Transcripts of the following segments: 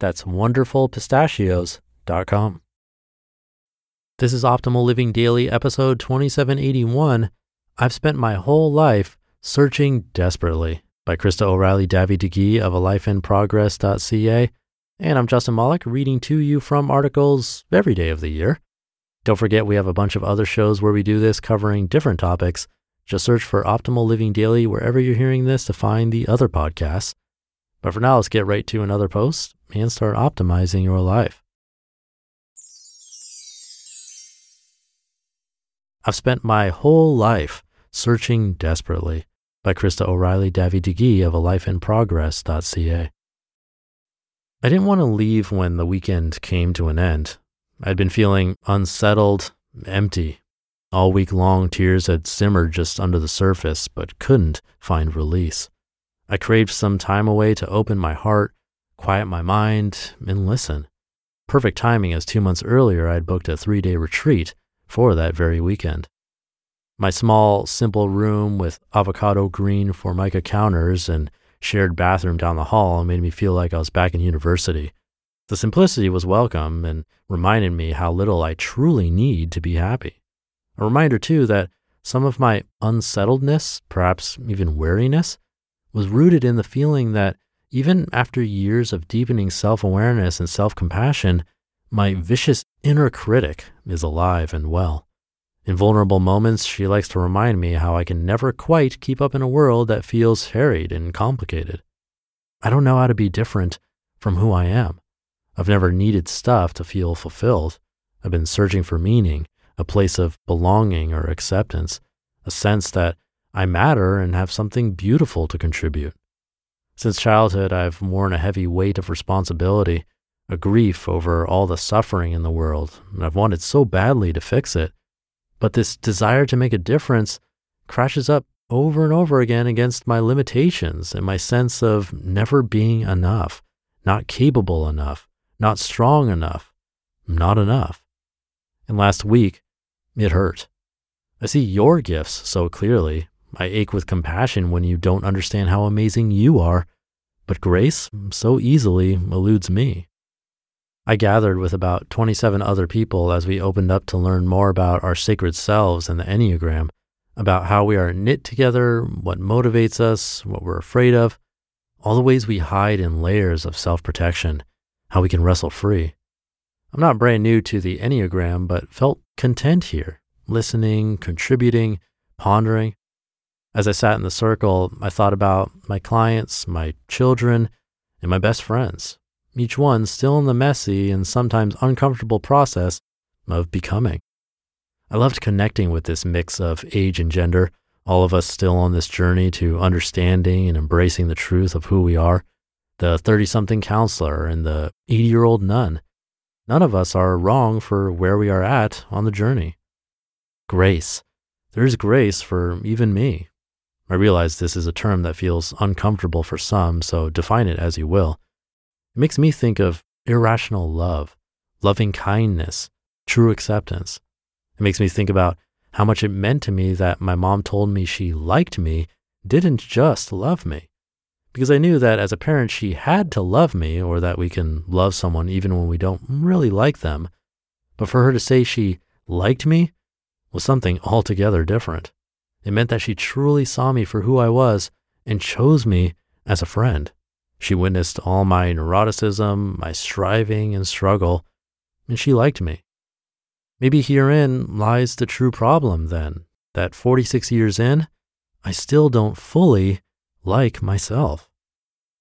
That's wonderfulpistachios.com. This is Optimal Living Daily, episode 2781. I've spent my whole life searching desperately by Krista O'Reilly-Davi-Digui of a lifeinprogress.ca. And I'm Justin Malik reading to you from articles every day of the year. Don't forget, we have a bunch of other shows where we do this covering different topics. Just search for Optimal Living Daily wherever you're hearing this to find the other podcasts. But for now, let's get right to another post and start optimizing your life. I've spent my whole life searching desperately by Krista O'Reilly-Davi-Digui of a life in lifeinprogress.ca. I didn't want to leave when the weekend came to an end. I'd been feeling unsettled, empty. All week long, tears had simmered just under the surface, but couldn't find release. I craved some time away to open my heart, quiet my mind, and listen. Perfect timing, as two months earlier I'd booked a three day retreat for that very weekend. My small, simple room with avocado green formica counters and shared bathroom down the hall made me feel like I was back in university. The simplicity was welcome and reminded me how little I truly need to be happy. A reminder, too, that some of my unsettledness, perhaps even weariness, was rooted in the feeling that even after years of deepening self awareness and self compassion, my vicious inner critic is alive and well. In vulnerable moments, she likes to remind me how I can never quite keep up in a world that feels harried and complicated. I don't know how to be different from who I am. I've never needed stuff to feel fulfilled. I've been searching for meaning, a place of belonging or acceptance, a sense that I matter and have something beautiful to contribute. Since childhood, I've worn a heavy weight of responsibility, a grief over all the suffering in the world, and I've wanted so badly to fix it but this desire to make a difference crashes up over and over again against my limitations and my sense of never being enough, not capable enough, not strong enough, not enough. And last week, it hurt. I see your gifts so clearly. I ache with compassion when you don't understand how amazing you are, but grace so easily eludes me. I gathered with about 27 other people as we opened up to learn more about our sacred selves and the Enneagram, about how we are knit together, what motivates us, what we're afraid of, all the ways we hide in layers of self protection, how we can wrestle free. I'm not brand new to the Enneagram, but felt content here, listening, contributing, pondering. As I sat in the circle, I thought about my clients, my children, and my best friends each one still in the messy and sometimes uncomfortable process of becoming. I loved connecting with this mix of age and gender, all of us still on this journey to understanding and embracing the truth of who we are, the 30 something counselor and the 80 year old nun. None of us are wrong for where we are at on the journey. Grace. There's grace for even me. I realize this is a term that feels uncomfortable for some, so define it as you will. It makes me think of irrational love, loving kindness, true acceptance. It makes me think about how much it meant to me that my mom told me she liked me, didn't just love me. Because I knew that as a parent, she had to love me, or that we can love someone even when we don't really like them. But for her to say she liked me was something altogether different. It meant that she truly saw me for who I was and chose me as a friend. She witnessed all my neuroticism, my striving and struggle, and she liked me. Maybe herein lies the true problem then, that 46 years in, I still don't fully like myself.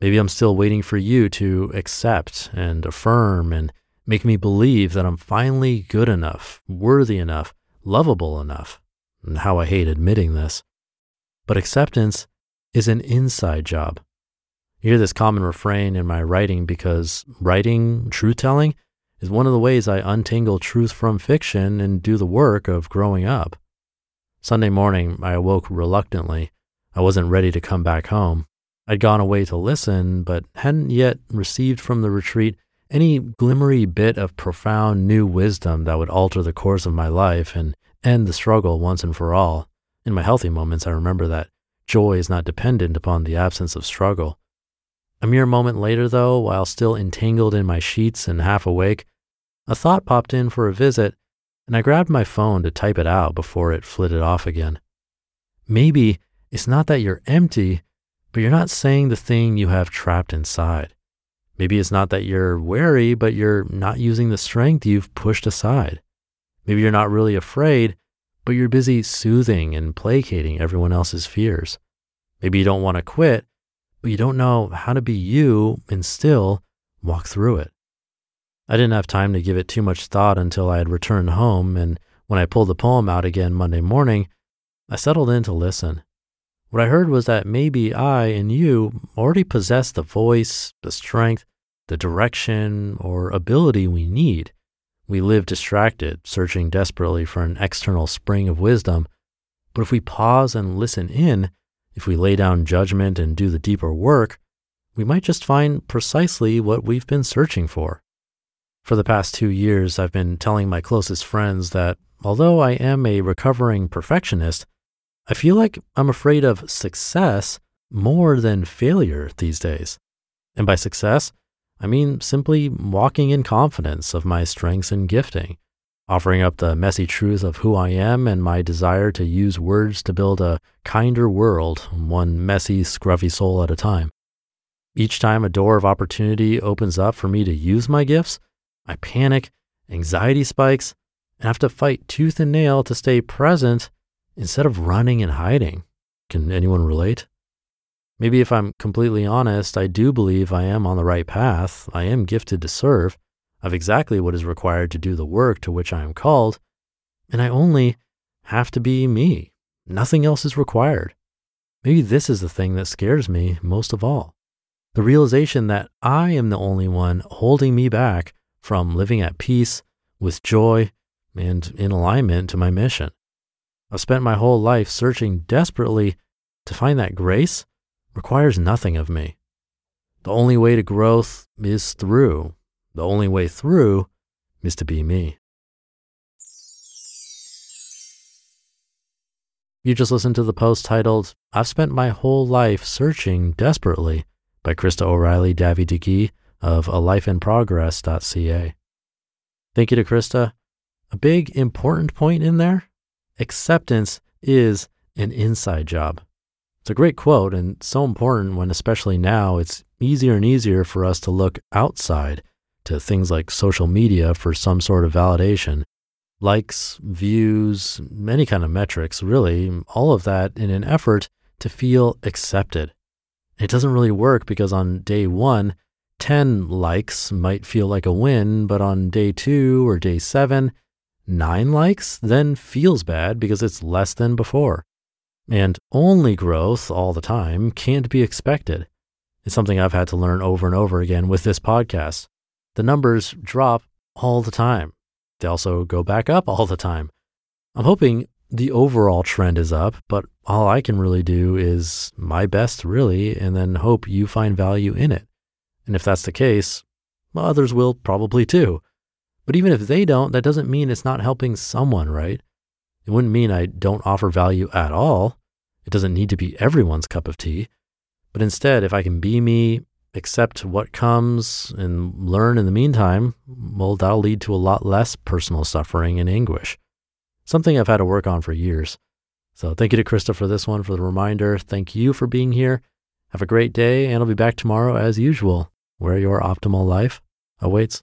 Maybe I'm still waiting for you to accept and affirm and make me believe that I'm finally good enough, worthy enough, lovable enough. And how I hate admitting this. But acceptance is an inside job. You hear this common refrain in my writing because writing, truth telling, is one of the ways I untangle truth from fiction and do the work of growing up. Sunday morning, I awoke reluctantly. I wasn't ready to come back home. I'd gone away to listen, but hadn't yet received from the retreat any glimmery bit of profound new wisdom that would alter the course of my life and end the struggle once and for all. In my healthy moments, I remember that joy is not dependent upon the absence of struggle. A mere moment later, though, while still entangled in my sheets and half awake, a thought popped in for a visit, and I grabbed my phone to type it out before it flitted off again. Maybe it's not that you're empty, but you're not saying the thing you have trapped inside. Maybe it's not that you're wary, but you're not using the strength you've pushed aside. Maybe you're not really afraid, but you're busy soothing and placating everyone else's fears. Maybe you don't want to quit, but you don't know how to be you and still walk through it. I didn't have time to give it too much thought until I had returned home, and when I pulled the poem out again Monday morning, I settled in to listen. What I heard was that maybe I and you already possess the voice, the strength, the direction, or ability we need. We live distracted, searching desperately for an external spring of wisdom. But if we pause and listen in, if we lay down judgment and do the deeper work, we might just find precisely what we've been searching for. For the past two years, I've been telling my closest friends that although I am a recovering perfectionist, I feel like I'm afraid of success more than failure these days. And by success, I mean simply walking in confidence of my strengths and gifting, offering up the messy truth of who I am and my desire to use words to build a kinder world, one messy, scruffy soul at a time. Each time a door of opportunity opens up for me to use my gifts, I panic, anxiety spikes, and have to fight tooth and nail to stay present instead of running and hiding. Can anyone relate? Maybe if I'm completely honest, I do believe I am on the right path. I am gifted to serve of exactly what is required to do the work to which I am called, and I only have to be me. Nothing else is required. Maybe this is the thing that scares me most of all the realization that I am the only one holding me back from living at peace, with joy, and in alignment to my mission. I've spent my whole life searching desperately to find that grace requires nothing of me. The only way to growth is through the only way through is to be me. You just listened to the post titled, I've Spent My Whole Life Searching Desperately by Krista O'Reilly-Davi-Digui of alifeinprogress.ca. Thank you to Krista. A big important point in there acceptance is an inside job. It's a great quote and so important when, especially now, it's easier and easier for us to look outside to things like social media for some sort of validation. Likes, views, any kind of metrics, really, all of that in an effort to feel accepted. It doesn't really work because on day one, 10 likes might feel like a win, but on day two or day seven, nine likes then feels bad because it's less than before. And only growth all the time can't be expected. It's something I've had to learn over and over again with this podcast the numbers drop all the time. They also go back up all the time. I'm hoping the overall trend is up, but all I can really do is my best, really, and then hope you find value in it. And if that's the case, others will probably too. But even if they don't, that doesn't mean it's not helping someone, right? It wouldn't mean I don't offer value at all. It doesn't need to be everyone's cup of tea. But instead, if I can be me, accept what comes, and learn in the meantime, well, that'll lead to a lot less personal suffering and anguish. Something I've had to work on for years. So thank you to Krista for this one, for the reminder. Thank you for being here. Have a great day, and I'll be back tomorrow as usual, where your optimal life awaits.